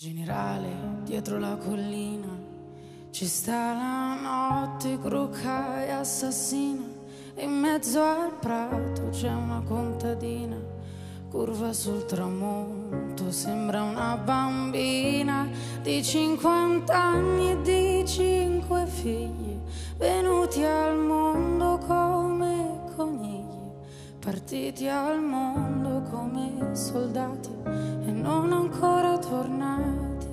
Generale, dietro la collina ci sta la notte cruca e assassina. In mezzo al prato c'è una contadina curva sul tramonto sembra una bambina di 50 anni e di cinque figli venuti al partiti al mondo come soldati e non ancora tornati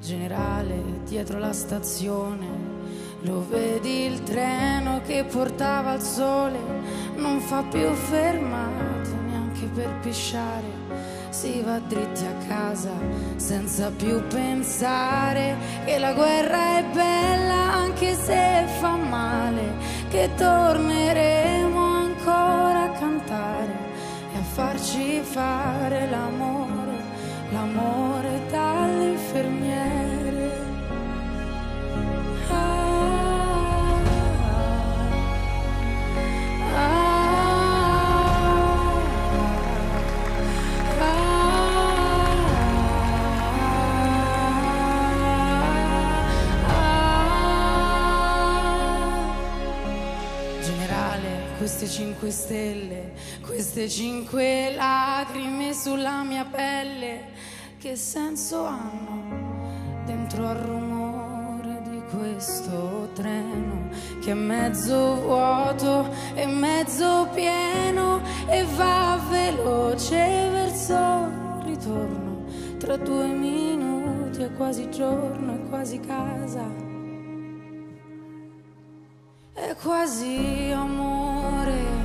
generale dietro la stazione. Lo vedi il treno che portava al sole, non fa più fermate neanche per pisciare. Si va dritti a casa senza più pensare che la guerra è bella anche se fa male, che torneremo ancora a cantare e a farci fare l'amore, l'amore dall'infermiere. Generale, queste cinque stelle, queste cinque lacrime sulla mia pelle, che senso hanno dentro al rumore di questo treno che è mezzo vuoto e mezzo pieno e va veloce verso il ritorno. Tra due minuti è quasi giorno, è quasi casa quasi amore.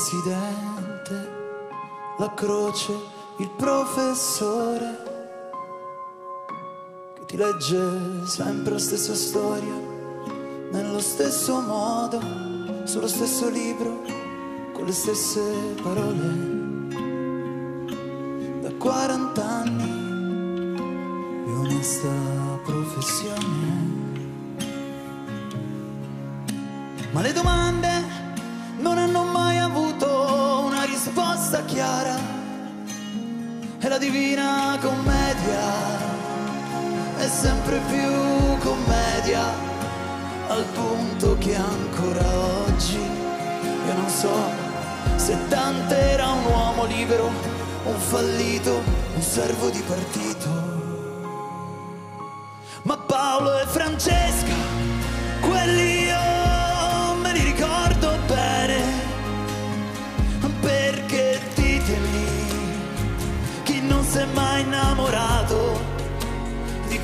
Presidente, la croce, il professore, che ti legge sempre la stessa storia, nello stesso modo, sullo stesso libro, con le stesse parole. Da 40 anni di onesta professione. Ma le domande risposta chiara. E la divina commedia è sempre più commedia, al punto che ancora oggi io non so se Dante era un uomo libero, un fallito, un servo di partito.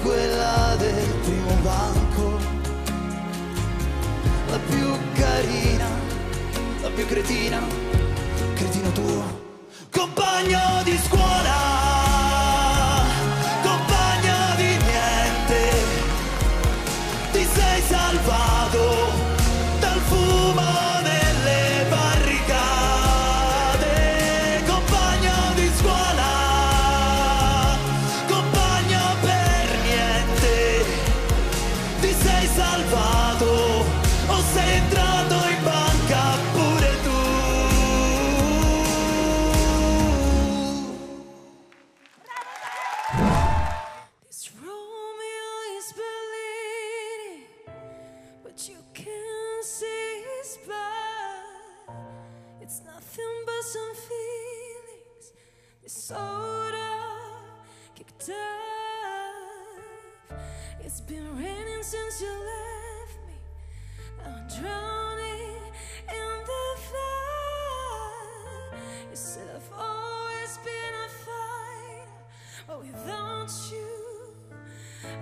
Di quella some feelings disorder kicked up. It's been raining since you left me. I'm drowning in the flood. You said I've always been a fighter, but without you,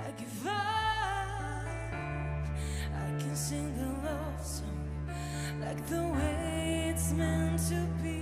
I give up. I can sing the love song like the way it's meant to be.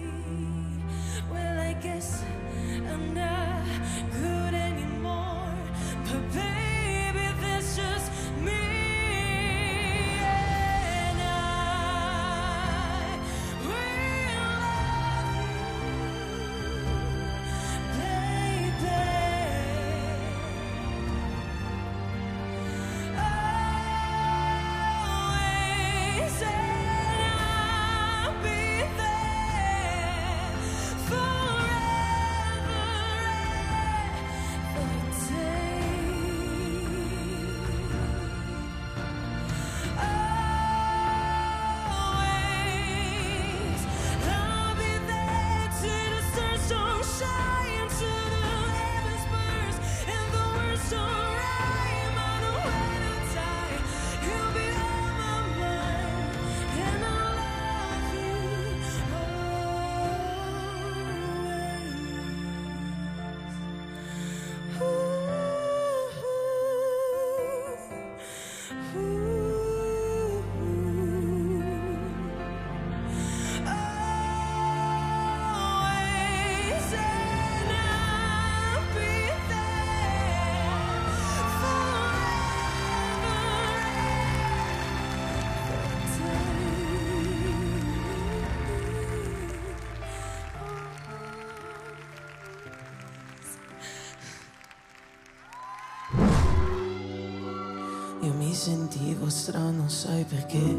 Sentivo strano, sai perché?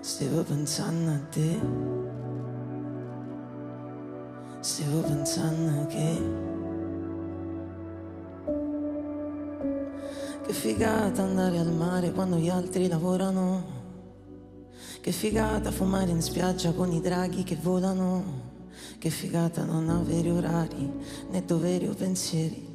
Stavo pensando a te. Stavo pensando che. Che figata andare al mare quando gli altri lavorano. Che figata fumare in spiaggia con i draghi che volano. Che figata non avere orari né doveri o pensieri.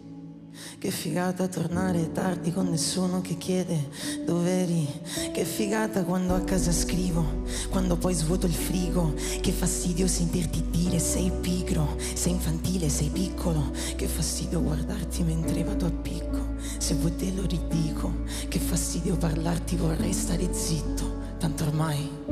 Che figata tornare tardi con nessuno che chiede doveri. Che figata quando a casa scrivo, quando poi svuoto il frigo. Che fastidio sentirti dire sei pigro, sei infantile, sei piccolo. Che fastidio guardarti mentre vado a picco. Se vuoi te lo ridico. Che fastidio parlarti vorrei stare zitto. Tanto ormai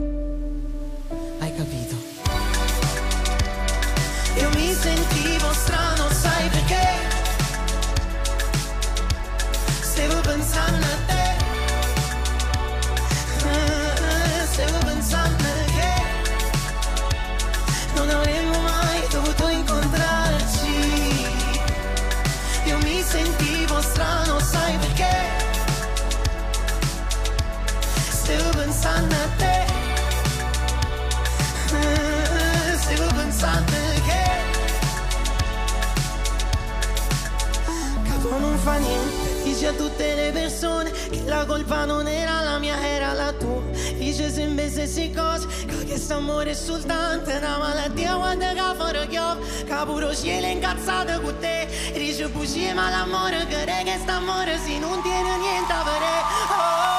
le persone che la colpa non era la mia, era la tua. Dice sempre stesse cose, che questo amore è soltanto una malattia quando che fuori chiove. Che pure cielo incazzato con te. Dice bugie ma l'amore che re che amore se non tiene niente a fare. Oh.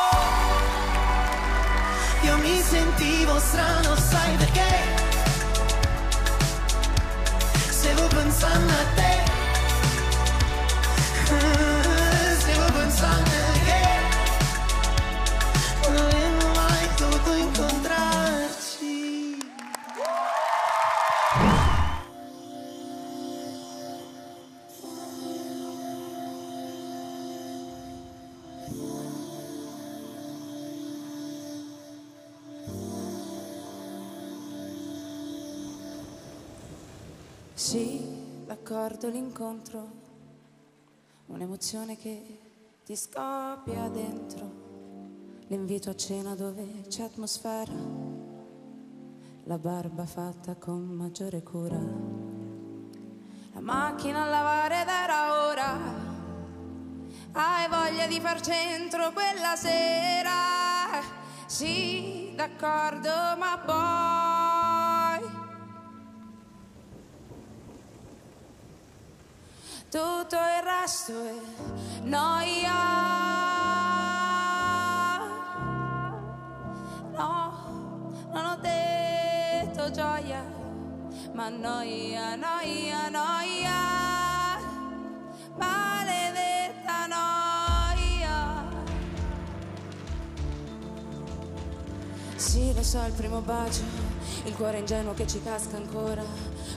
Io mi sentivo strano, sai Sì, d'accordo l'incontro, un'emozione che ti scoppia dentro. L'invito a cena dove c'è atmosfera, la barba fatta con maggiore cura, la macchina a lavare ed era ora, hai voglia di far centro quella sera, sì d'accordo ma poi... Tutto il resto è noia. No, non ho detto gioia, ma noia, noia, noia, maledetta noia. lo so, il primo bacio, il cuore ingenuo che ci casca ancora,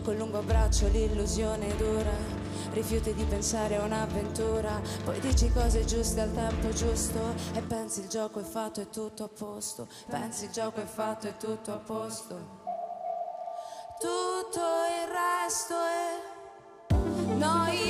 col lungo abbraccio l'illusione dura rifiuti di pensare a un'avventura, poi dici cose giuste al tempo giusto e pensi il gioco è fatto e tutto a posto, pensi il gioco è fatto e tutto a posto. Tutto il resto è noi